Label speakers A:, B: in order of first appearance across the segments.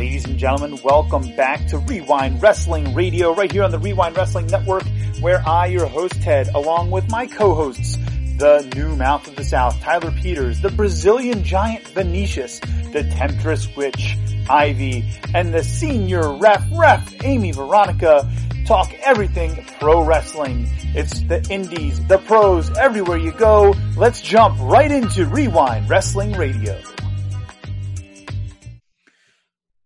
A: Ladies and gentlemen, welcome back to Rewind Wrestling Radio right here on the Rewind Wrestling Network where I, your host Ted, along with my co-hosts, the new mouth of the South, Tyler Peters, the Brazilian giant Venetius, the temptress witch, Ivy, and the senior ref, ref, Amy Veronica, talk everything pro wrestling. It's the indies, the pros, everywhere you go. Let's jump right into Rewind Wrestling Radio.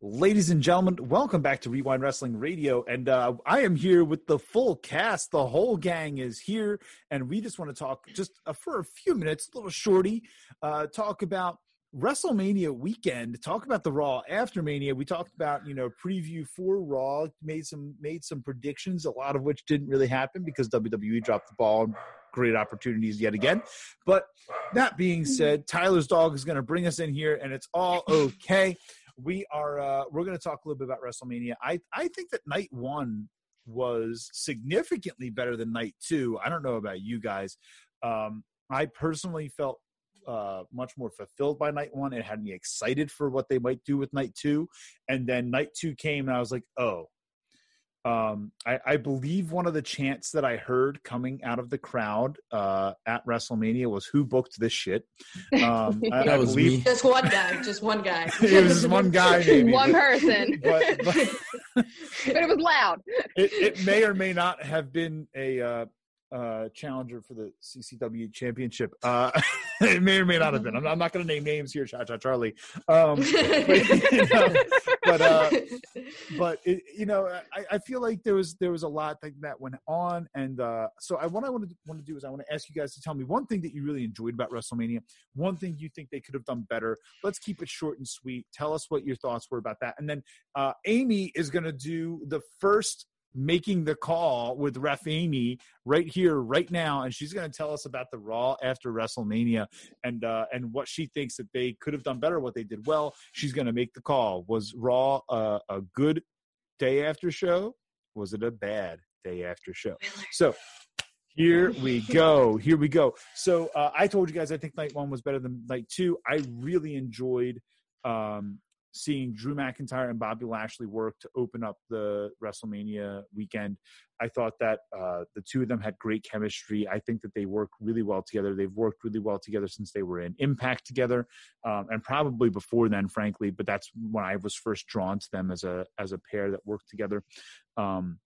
A: Ladies and gentlemen, welcome back to Rewind Wrestling Radio. And uh, I am here with the full cast. The whole gang is here. And we just want to talk just uh, for a few minutes, a little shorty, uh, talk about WrestleMania weekend. Talk about the Raw after Mania. We talked about, you know, preview for Raw, made some made some predictions, a lot of which didn't really happen because WWE dropped the ball and great opportunities yet again. But that being said, Tyler's dog is going to bring us in here and it's all okay we are uh, we're going to talk a little bit about WrestleMania. I I think that night one was significantly better than night two. I don't know about you guys. Um, I personally felt uh, much more fulfilled by night one. It had me excited for what they might do with night two, and then night two came, and I was like, oh, um, I, I, believe one of the chants that I heard coming out of the crowd uh, at WrestleMania was "Who booked this shit?" Um,
B: I, I believe just one guy, just one guy.
A: it was one guy, maybe
C: one person, but, but, but, it was loud.
A: It, it, may or may not have been a uh, uh, challenger for the CCW championship. Uh, it may or may not have been. I'm, I'm not going to name names here, Cha Cha Charlie. Um, but, you know, but, uh, but it, you know, I, I, feel like there was there was a lot that, that went on, and uh, so I what I want to want to do is I want to ask you guys to tell me one thing that you really enjoyed about WrestleMania, one thing you think they could have done better. Let's keep it short and sweet. Tell us what your thoughts were about that, and then uh, Amy is going to do the first making the call with Ref Amy right here, right now, and she's going to tell us about the Raw after WrestleMania and uh, and what she thinks that they could have done better, what they did well. She's going to make the call. Was Raw uh, a good day after show? Was it a bad day after show? So. Here we go. Here we go. So uh, I told you guys I think night one was better than night two. I really enjoyed um, seeing Drew McIntyre and Bobby Lashley work to open up the WrestleMania weekend. I thought that uh, the two of them had great chemistry. I think that they work really well together. They've worked really well together since they were in Impact together, um, and probably before then, frankly. But that's when I was first drawn to them as a as a pair that worked together. Um,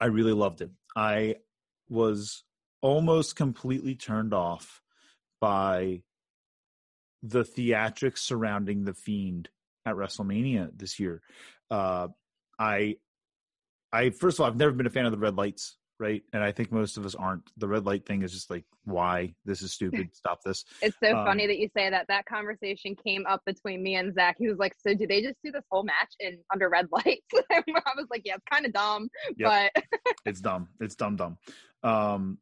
A: I really loved it. I was almost completely turned off by the theatrics surrounding the fiend at WrestleMania this year. Uh, I, I first of all, I've never been a fan of the red lights, right? And I think most of us aren't. The red light thing is just like, why? This is stupid. Stop this.
C: It's so um, funny that you say that. That conversation came up between me and Zach. He was like, "So, do they just do this whole match in under red lights?" I was like, "Yeah, it's kind of dumb, yep. but
A: it's dumb. It's dumb, dumb." Um,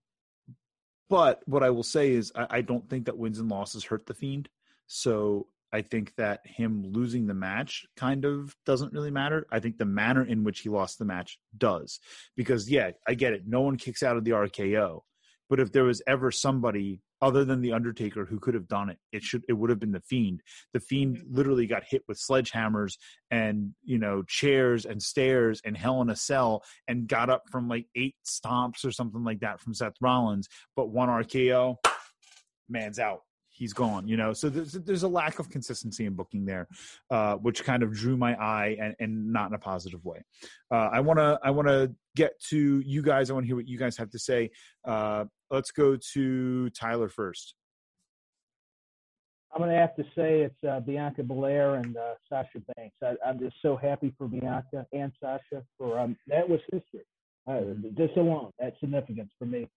A: but what I will say is, I, I don't think that wins and losses hurt the fiend. So I think that him losing the match kind of doesn't really matter. I think the manner in which he lost the match does. Because, yeah, I get it. No one kicks out of the RKO. But if there was ever somebody other than the Undertaker who could have done it, it should it would have been the Fiend. The Fiend mm-hmm. literally got hit with sledgehammers and you know chairs and stairs and Hell in a Cell and got up from like eight stomps or something like that from Seth Rollins. But one RKO, man's out he's gone you know? So there's there's a lack of consistency in booking there uh, which kind of drew my eye and, and not in a positive way. Uh, i want to i want to get to you guys. I want to hear what you guys have to say. Uh, let's go to tyler first.
D: I'm going to have to say it's uh, bianca belair and uh, sasha banks. I, am just so happy for bianca and sasha for um, that was history. Uh, this alone that's significance for me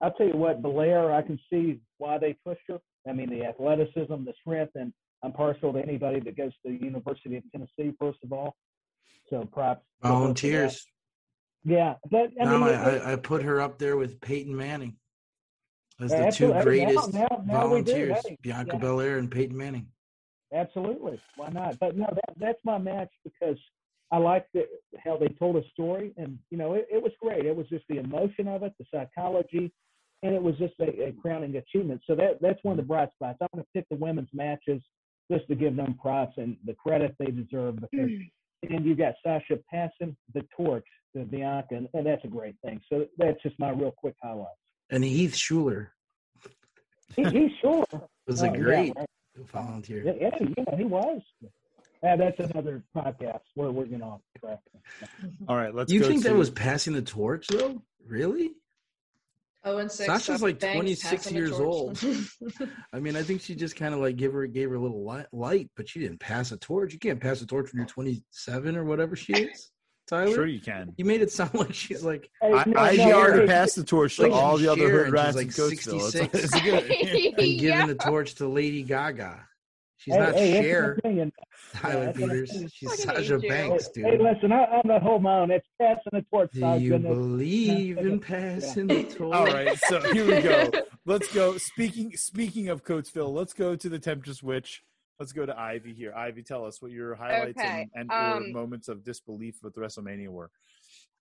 D: I'll tell you what, Belair, I can see why they pushed her. I mean, the athleticism, the strength, and I'm partial to anybody that goes to the University of Tennessee, first of all. So props.
B: Volunteers.
D: Yeah, but I
B: no, mean, I, I, put her up there with Peyton Manning as the two greatest now, now, now volunteers, hey, Bianca yeah. Belair and Peyton Manning.
D: Absolutely, why not? But no, that, that's my match because I liked the, how they told a story, and you know, it, it was great. It was just the emotion of it, the psychology, and it was just a, a crowning achievement. So that that's one of the bright spots. I'm going to pick the women's matches just to give them props and the credit they deserve because mm. and you got Sasha passing the torch to Bianca, and, and that's a great thing. So that's just my real quick highlights.
B: And Heath Shuler.
D: He, he's sure.
B: was a great yeah, right. volunteer.
D: Yeah, yeah, yeah, he was. Yeah, that's another podcast where we're you know.
A: All right, let's.
B: You think to... that was passing the torch though? Really?
E: Oh, and six.
B: Sasha's like twenty six years old. I mean, I think she just kind of like give her gave her a little light, light, but she didn't pass a torch. You can't pass a torch when you're twenty seven or whatever she is. Tyler,
A: sure you can.
B: You made it sound like she's like
A: hey, no, I, no, already passed the torch to like all the other hood rats like sixty six,
B: and giving yeah. the torch to Lady Gaga. She's hey, not hey, Cher. Tyler yeah, Peters. She's Sasha Banks, dude.
D: Hey, listen, I, am not home on. It's passing the torch.
B: Do you goodness. believe in passing yeah. the torch?
A: All right, so here we go. Let's go. Speaking speaking of Coatesville, let's go to the Temptress Witch. Let's go to Ivy here. Ivy, tell us what your highlights okay. and, and um, moments of disbelief with WrestleMania were.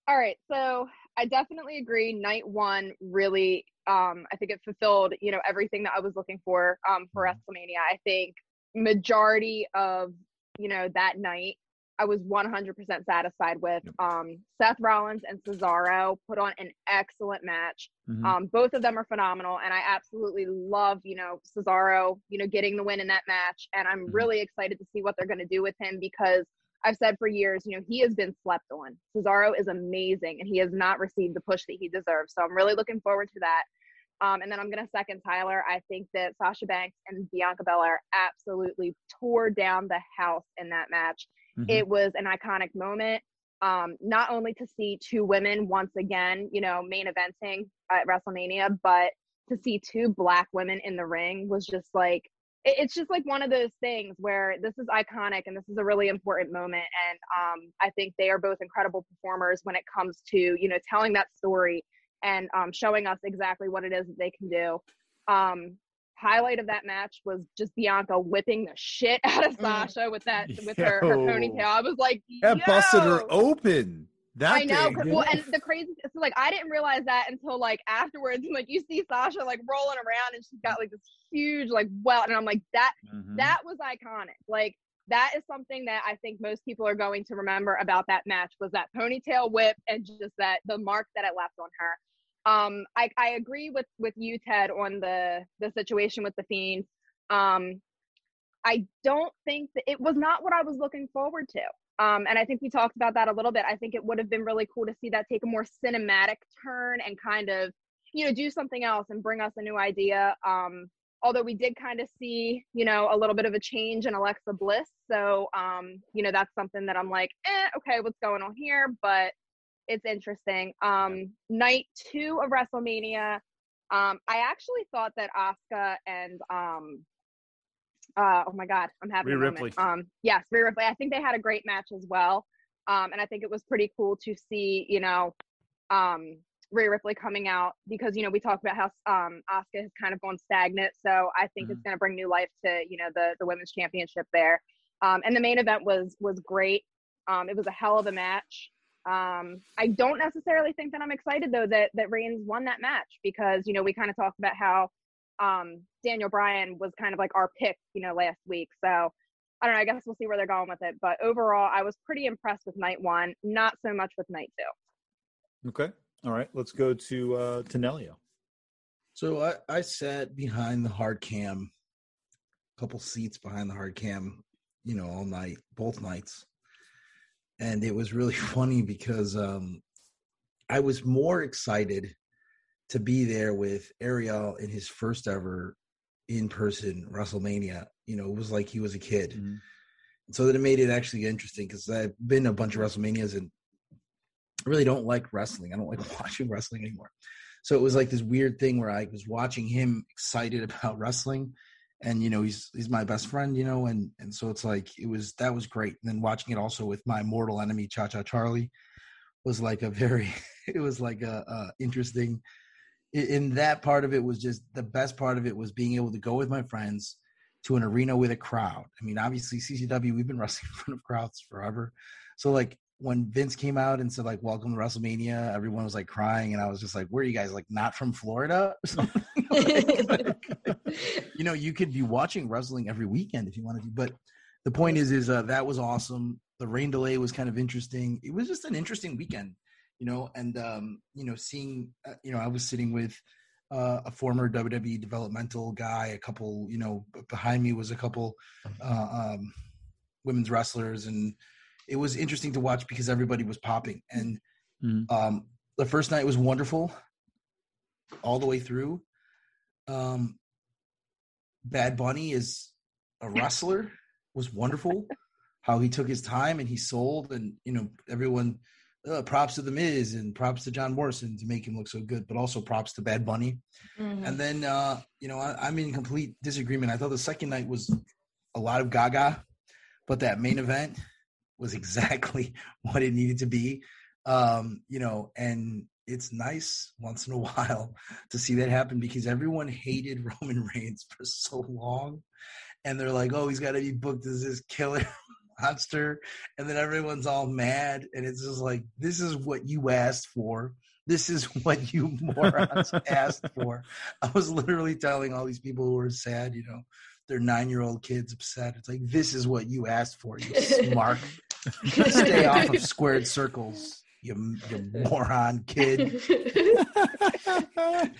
C: All right, so I definitely agree. Night one really, um, I think it fulfilled, you know, everything that I was looking for um, for mm-hmm. WrestleMania. I think majority of you know that night I was 100% satisfied with. Um, Seth Rollins and Cesaro put on an excellent match. Mm-hmm. Um, both of them are phenomenal, and I absolutely love, you know, Cesaro, you know, getting the win in that match. And I'm mm-hmm. really excited to see what they're going to do with him because I've said for years, you know, he has been slept on. Cesaro is amazing, and he has not received the push that he deserves. So I'm really looking forward to that. Um, and then I'm going to second Tyler. I think that Sasha Banks and Bianca Belair absolutely tore down the house in that match. Mm-hmm. It was an iconic moment. Um, not only to see two women once again, you know, main eventing at WrestleMania, but to see two black women in the ring was just like it's just like one of those things where this is iconic and this is a really important moment and um, i think they are both incredible performers when it comes to you know telling that story and um, showing us exactly what it is that they can do. Um, highlight of that match was just Bianca whipping the shit out of mm. Sasha with that with her, her ponytail. I was like,
A: that Yo! busted her open. That
C: I know. Well, and the crazy is like I didn't realize that until like afterwards. And like you see Sasha like rolling around and she's got like this huge like welt, and I'm like that mm-hmm. that was iconic. Like that is something that I think most people are going to remember about that match was that ponytail whip and just that the mark that it left on her um, I, I agree with with you, Ted, on the the situation with the fiend. Um, I don't think that it was not what I was looking forward to. Um, and I think we talked about that a little bit. I think it would have been really cool to see that take a more cinematic turn and kind of, you know, do something else and bring us a new idea. Um, although we did kind of see, you know, a little bit of a change in Alexa Bliss. So, um, you know, that's something that I'm like, eh, okay, what's going on here? But it's interesting. Um, night two of WrestleMania, um, I actually thought that Asuka and um, uh, oh my god, I'm having Rhea a moment. Ripley. Um, yes, Rhea Ripley. I think they had a great match as well. Um, and I think it was pretty cool to see, you know, um, Rhea Ripley coming out because you know we talked about how um Asuka has kind of gone stagnant. So I think mm-hmm. it's going to bring new life to you know the the women's championship there. Um, and the main event was was great. Um, it was a hell of a match. Um, I don't necessarily think that I'm excited though that that Reigns won that match because you know we kind of talked about how um, Daniel Bryan was kind of like our pick, you know, last week. So I don't know. I guess we'll see where they're going with it. But overall, I was pretty impressed with night one. Not so much with night two.
A: Okay. All right. Let's go to uh, to Nelio.
B: So I, I sat behind the hard cam, a couple seats behind the hard cam, you know, all night, both nights and it was really funny because um, I was more excited to be there with Ariel in his first ever in person WrestleMania. You know, it was like he was a kid. Mm-hmm. So that it made it actually interesting because I've been a bunch of WrestleManias and I really don't like wrestling. I don't like watching wrestling anymore. So it was like this weird thing where I was watching him excited about wrestling and you know he's he's my best friend you know and and so it's like it was that was great. And then watching it also with my mortal enemy cha cha charlie was like a very it was like a, a interesting in that part of it was just the best part of it was being able to go with my friends to an arena with a crowd. I mean obviously ccw we've been wrestling in front of crowds forever. So like when Vince came out and said like "Welcome to WrestleMania," everyone was like crying, and I was just like, "Where are you guys? Like, not from Florida?" like, like, you know, you could be watching wrestling every weekend if you wanted to, but the point is, is uh, that was awesome. The rain delay was kind of interesting. It was just an interesting weekend, you know. And um, you know, seeing, uh, you know, I was sitting with uh, a former WWE developmental guy. A couple, you know, behind me was a couple uh, um, women's wrestlers, and it was interesting to watch because everybody was popping. And
A: Mhm.
B: um, the first night was wonderful, all the way through. Um, Bad Bunny is a wrestler was wonderful. How he took his time and he sold, and you know everyone. Uh, props to the Miz and props to John Morrison to make him look so good, but also props to Bad Bunny.
E: Mhm.
B: And then, uh, you know, I, I'm in complete disagreement. I thought the second night was a lot of Gaga, but that main event was exactly what it needed to be. Um, you know, and it's nice once in a while to see that happen because everyone hated Roman Reigns for so long. And they're like, oh, he's got to be booked as this killer monster. And then everyone's all mad. And it's just like, this is what you asked for. This is what you morons asked for. I was literally telling all these people who were sad, you know, their nine year old kids upset. It's like, this is what you asked for, you smart. Stay off of squared circles, you, you moron kid.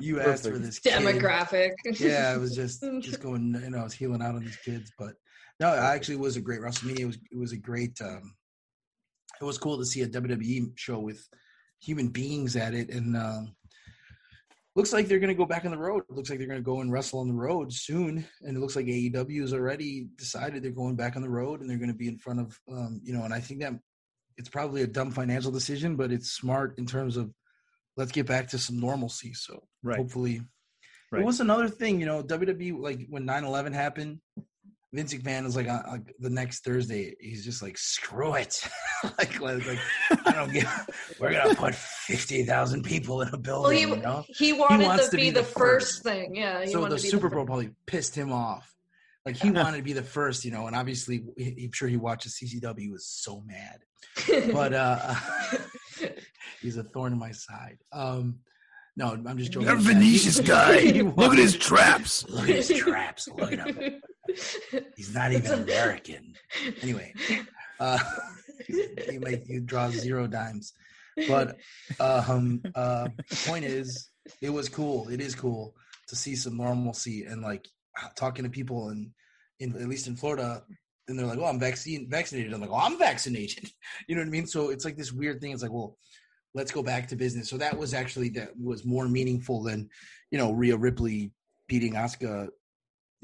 B: You asked for this kid.
E: Demographic.
B: Yeah, it was just just going, you know, I was healing out on these kids. But no, it actually was a great WrestleMania. It was it was a great um it was cool to see a WWE show with human beings at it and um looks like they're gonna go back on the road. It looks like they're gonna go and wrestle on the road soon. And it looks like AEW has already decided they're going back on the road and they're gonna be in front of um, you know, and I think that it's probably a dumb financial decision, but it's smart in terms of let's get back to some normalcy. So
A: Right.
B: hopefully
A: Right.
B: it was another thing, you know, WWE like when 9/11 happened, Vince McMahon is like, uh, like the next Thursday, he's just like, screw it, like, like, like, I don't give. We're gonna put fifty thousand people in a
E: well,
B: building,
E: he
B: you know.
E: he wanted
B: wants
E: to
B: to
E: be,
B: be
E: the,
B: the
E: first
B: first.
E: thing. Yeah. He
B: So the
E: to be
B: Super
E: the
B: Bowl probably pissed him off. Like he wanted to be the first, you know, and obviously he- I'm sure he watches CCW. He was so mad, but uh he's a thorn in my side. Um no, I'm just joking.
A: That
B: He-
A: Venetius
B: he
A: guy. Look at his traps.
B: Look at his traps. Look at him. He's not even American. Anyway, uh, he make you draw zero dimes. But um, uh, point is, it was cool. It is cool to see some normalcy and like talking to people and in at least in Florida. And they're like, "Oh, I'm vaccine vaccinated." I'm like, "Oh, I'm vaccinated." You know what I mean? So it's like this weird thing. It's like, well, let's go back to business. So that was actually that was more meaningful than, you know, Rhea Ripley beating Asuka,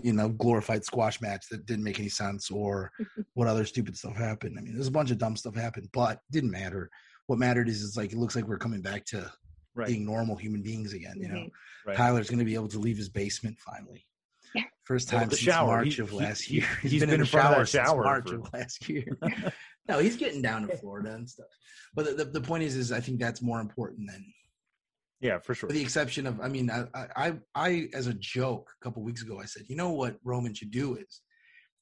B: you know, glorified squash match that didn't make any sense or what other stupid stuff happened. I mean, there's a bunch of dumb stuff happened, but didn't matter. What mattered is it's like it looks like we're coming back to
A: Right.
B: being normal human beings again. You know,
C: Mhm.
A: Right.
B: Tyler's going to be able to leave his basement finally.
C: Yeah.
B: First
A: Well,
B: time
A: the
B: since
A: shower.
B: March
A: He-
B: of
A: he-
B: last
A: he-
B: year.
A: he's been in front of that
B: since
A: shower
B: March
A: for-
B: of last year. no, he's getting down to Florida and stuff. But the, the, the point is, is I think that's more important than
A: Yeah, for sure.
B: with the exception of, I mean, I, I, I, I as a joke a couple weeks ago, I said, you know what Roman should do is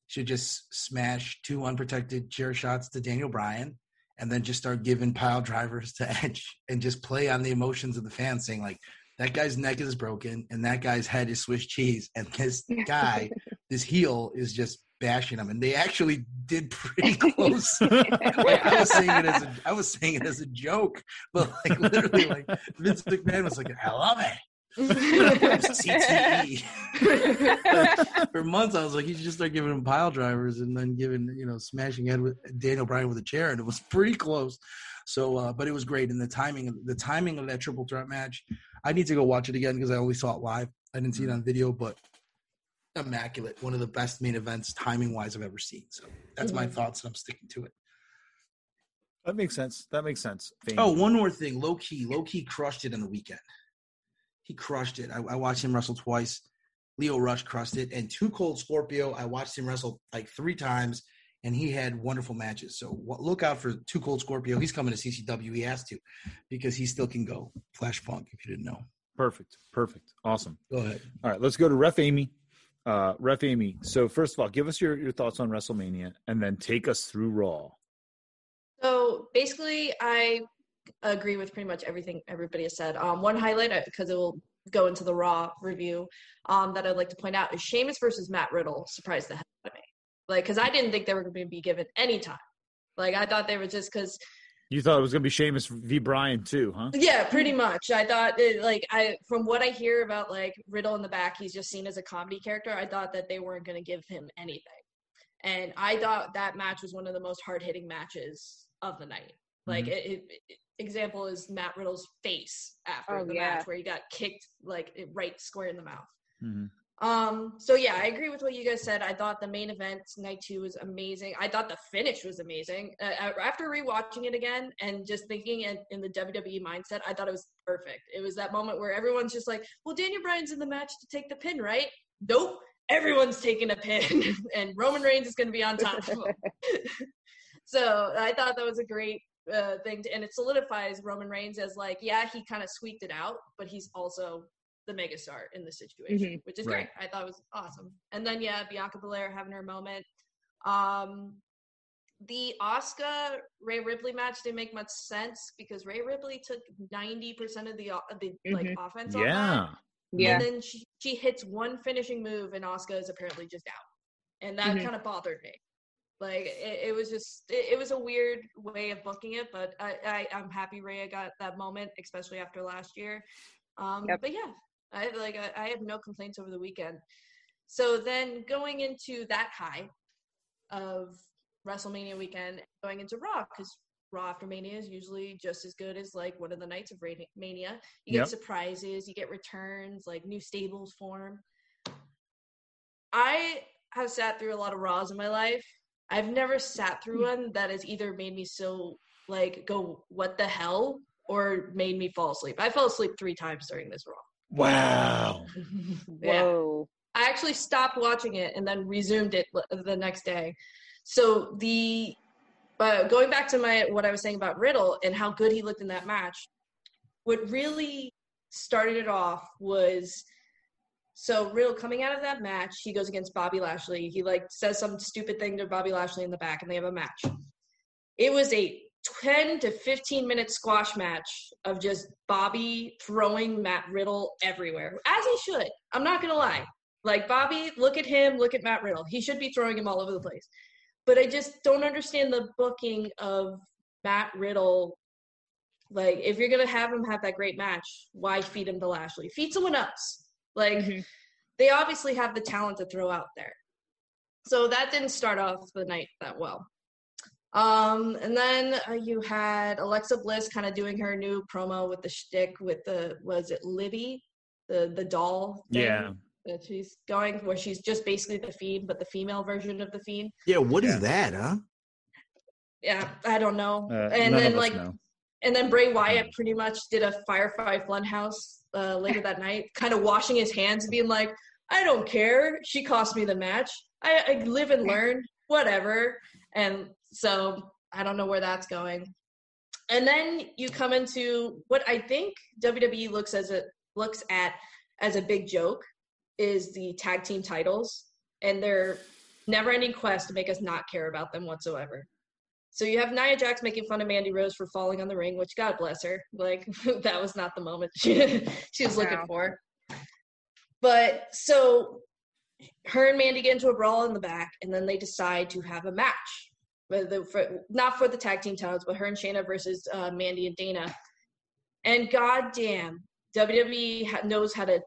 B: should just smash two unprotected chair shots to Daniel Bryan, and then just start giving pile drivers to Edge, and just play on the emotions of the fans, saying like, that guy's neck is broken, and that guy's head is Swiss cheese, and this guy, this heel, is just bashing them, and they actually did pretty close. like I was saying it as a, I was saying it as a joke, but like literally, like Vince McMahon was like, "I love it." CTE. For months, I was like, he should just start giving him pile drivers and then giving, you know, smashing head with Daniel Bryan with a chair, and it was pretty close. So, uh, but it was great, and the timing, the timing of that triple threat match, I need to go watch it again because I only saw it live. I didn't see it on video, but immaculate, one of the best main events timing wise I've ever seen. So that's my
E: Mhm.
B: thoughts, and I'm sticking to it.
A: That makes sense. That makes sense. Fame.
B: Oh, one more thing. Low key. Low key crushed it on the weekend. He crushed it. I, I watched him wrestle twice. Lio Rush crushed it. And Two Cold Scorpio, I watched him wrestle like three times, and he had wonderful matches. So wh- look out for Two Cold Scorpio. He's coming to CCW. He has to because he still can go. Flash Funk, if you didn't know.
A: perfect. Perfect. Awesome.
B: Go ahead.
A: All right, let's go to Ref Amy. Uh, Ref Amy. So first of all, give us your, your thoughts on WrestleMania, and then take us through Raw.
E: So basically, I agree with pretty much everything everybody has said. Um, one highlight, because it will go into the Raw review, um, that I'd like to point out is Sheamus versus Matt Riddle surprised the hell out of me. Like, because I didn't think they were going to be given any time. Like, I thought they were just because
A: You thought it was gonna be Sheamus v Bryan too, huh?
E: Yeah, pretty much. I thought it, like I from what I hear about like Riddle in the back, he's just seen as a comedy character. I thought that they weren't going to give him anything. And I thought that match was one of the most hard-hitting matches of the night. Like
A: Mhm.
E: it, it, it- example is Matt Riddle's face after
C: Oh,
E: the
C: yeah.
E: match where he got kicked like right square in the mouth.
A: Mhm.
E: Um, so yeah, I agree with what you guys said. I thought the main event night two was amazing. I thought the finish was amazing. Uh, after rewatching it again and just thinking in, in the WWE mindset, I thought it was perfect. It was that moment where everyone's just like, "Well, Daniel Bryan's in the match to take the pin, right?" Nope, everyone's taking a pin, and Roman Reigns is going to be on top so I thought that was a great uh, thing, to, and it solidifies Roman Reigns as like, yeah, he kind of squeaked it out, but he's also the megastar in this situation, which is
A: Right.
E: great. I thought it was awesome. And then yeah, Bianca Belair having her moment. Um, the Asuka Rhea Ripley match didn't make much sense because Rhea Ripley took ninety percent of the o- of the like
C: Mhm.
E: offense. on that.
A: Yeah.
C: Yeah.
E: And then she, she hits one finishing move, and Asuka is apparently just out, and that
C: Mhm.
E: kind of bothered me. Like it, it was just it, it was a weird way of booking it, but I, I I'm happy Rhea got that moment, especially after last year. Um,
C: Yep.
E: But yeah, I like I, I have no complaints over the weekend. So then going into that high of WrestleMania weekend, going into Raw because Raw after Mania is usually just as good as like one of the nights of Mania. You get
A: Yep.
E: surprises, you get returns, like new stables form. I have sat through a lot of Raws in my life. I've never sat through hmm. one that has either made me so like go what the hell or made me fall asleep. I fell asleep three times during this Raw.
A: Wow.
E: yeah.
C: Whoa.
E: I actually stopped watching it and then resumed it the next day. So the but going back to my what I was saying about Riddle and how good he looked in that match, what really started it off was so Riddle coming out of that match, he goes against Bobby Lashley. He like says some stupid thing to Bobby Lashley in the back and they have a match. It was a 10 to 15 minute squash match of just Bobby throwing Matt Riddle everywhere, as he should. I'm not going to lie. Like, Bobby, look at him, look at Matt Riddle. He should be throwing him all over the place. But I just don't understand the booking of Matt Riddle. Like, if you're going to have him have that great match, why feed him to Lashley? Feed someone else. Like,
C: Mhm.
E: they obviously have the talent to throw out there. So that didn't start off the night that well. Um, and then uh, you had Alexa Bliss kind of doing her new promo with the shtick with the was it Lilly, the the doll? thing
A: Yeah.
E: that she's going where she's just basically the fiend, but the female version of the fiend.
B: Yeah, what is
A: Yeah.
B: that, huh?
E: Yeah, I don't know.
A: Uh,
E: and then like
A: know.
E: and then Bray Wyatt pretty much did a Firefly Funhouse uh, later that night, kind of washing his hands and being like, "I don't care. She cost me the match. I, I live and learn. Whatever." And so I don't know where that's going. And then you come into what I think WWE looks as a looks at as a big joke is the tag team titles and their never-ending quest to make us not care about them whatsoever. So you have Nia Jax making fun of Mandy Rose for falling on the ring, which God bless her. Like that was not the moment she, she was looking for. But so her and Mandy get into a brawl in the back, and then they decide to have a match. For, not for the tag team titles, but her and Shayna versus uh, Mandy and Dana. And goddamn, WWE ha- knows how to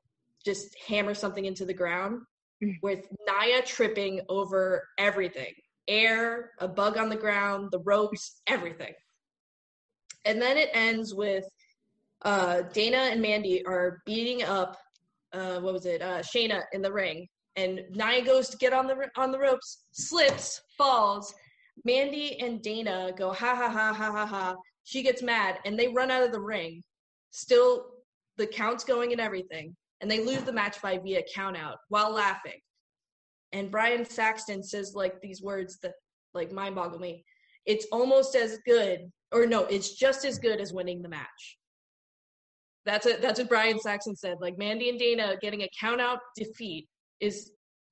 E: just hammer something into the ground
C: Mm.
E: with Nia tripping over everything air, a bug on the ground, the ropes, everything. And then it ends with uh, Dana and Mandy are beating up, uh, what was it, uh, Shayna in the ring. And Nia goes to get on the on the ropes, slips, falls. Mandy and Dana go ha ha ha ha ha ha. She gets mad, and they run out of the ring. Still, the count's going and everything, and they lose the match by via count out while laughing. And Byron Saxton says like these words that like mind boggle me. It's almost as good, or no, it's just as good as winning the match. That's it. That's what Byron Saxton said. Like Mandy and Dana getting a count out defeat is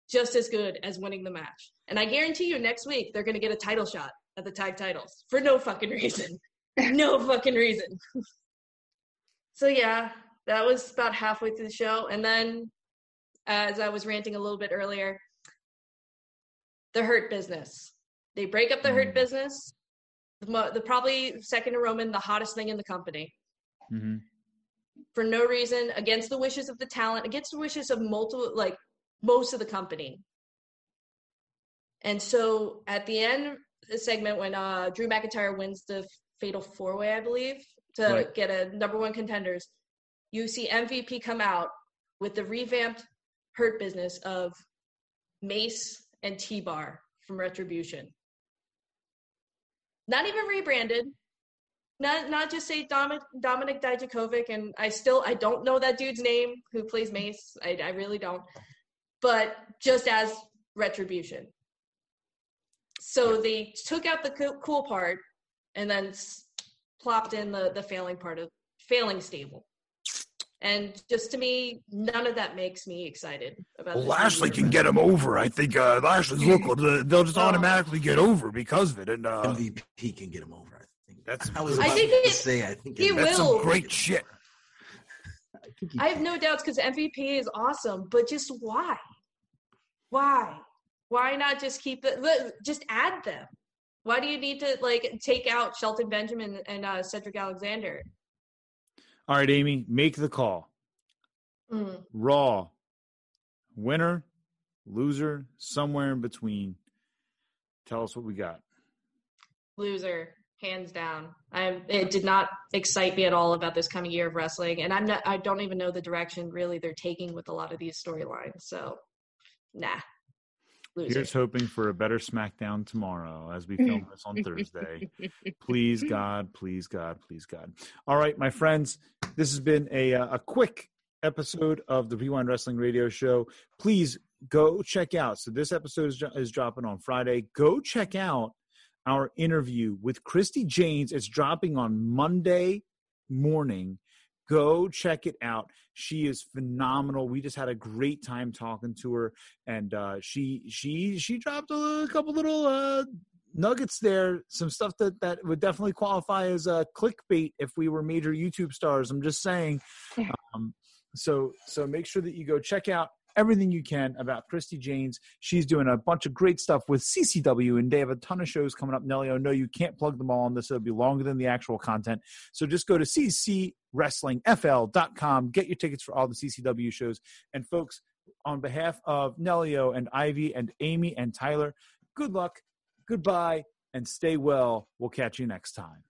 E: just as good as winning the match. And I guarantee you, next week they're going to get a title shot at the tag titles for no fucking reason. no fucking reason. so yeah, that was about halfway through the show, and then as I was ranting a little bit earlier, the Hurt Business. They break up the Hurt
A: Mm.
E: Business. The, the probably second to Roman, the hottest thing in the company
A: hmm
E: for no reason, against the wishes of the talent, against the wishes of multiple, like most of the company. And so at the end the segment, when uh, Drew McIntyre wins the Fatal Four Way, I believe, to
A: Right.
E: get a number one contenders, you see MVP come out with the revamped Hurt Business of Mace and T Bar from Retribution. Not even rebranded. Not not just say Dominic Dominic Dijakovic, and I still I don't know that dude's name who plays Mace. I, I really don't. But just as Retribution. So they took out the cool part and then plopped in the the failing part of failing stable. And just to me, none of that makes me excited about.
A: Well,
E: this
A: Lashley can get him over. I think uh, Lashley's look. They'll just
E: Oh.
A: automatically get over because of it. And uh,
B: MVP can get him over. I think
A: That's-
B: I was
E: I
B: about
E: think
B: to
E: it-
B: say. I think
E: he
B: it-
A: that's some
E: will.
A: great shit.
B: I, think
E: I have no doubts because MVP is awesome, but just why? Why? Why not just keep it? Just add them. Why do you need to like take out Shelton Benjamin and uh, Cedric Alexander?
A: All right, Amy, make the call.
E: Mm.
A: Raw, winner, loser, somewhere in between. Tell us what we got.
E: Loser, hands down. I it did not excite me at all about this coming year of wrestling, and I'm not. I don't even know the direction really they're taking with a lot of these storylines. So, nah. Loser.
A: Here's hoping for a better SmackDown tomorrow as we film this on Thursday. Please, God, please, God, please, God. All right, my friends, this has been a uh, a quick episode of the Rewind Wrestling Radio Show. Please go check out. So this episode is, is dropping on Friday. Go check out our interview with Christy Janes. It's dropping on Monday morning. Go check it out. She is phenomenal. We just had a great time talking to her, and uh, she she she dropped a couple little uh, nuggets there. Some stuff that that would definitely qualify as a clickbait if we were major YouTube stars. I'm just saying. Um, so so make sure that you go check out everything you can about Christy Janes. She's doing a bunch of great stuff with CCW, and they have a ton of shows coming up. Nelly, I know you can't plug them all on this; it'll be longer than the actual content. So just go to ccwrestlingfl.com, get your tickets for all the CCW shows. And folks, on behalf of Nelio and Ivy and Amy and Tyler, good luck, goodbye, and stay well. We'll catch you next time.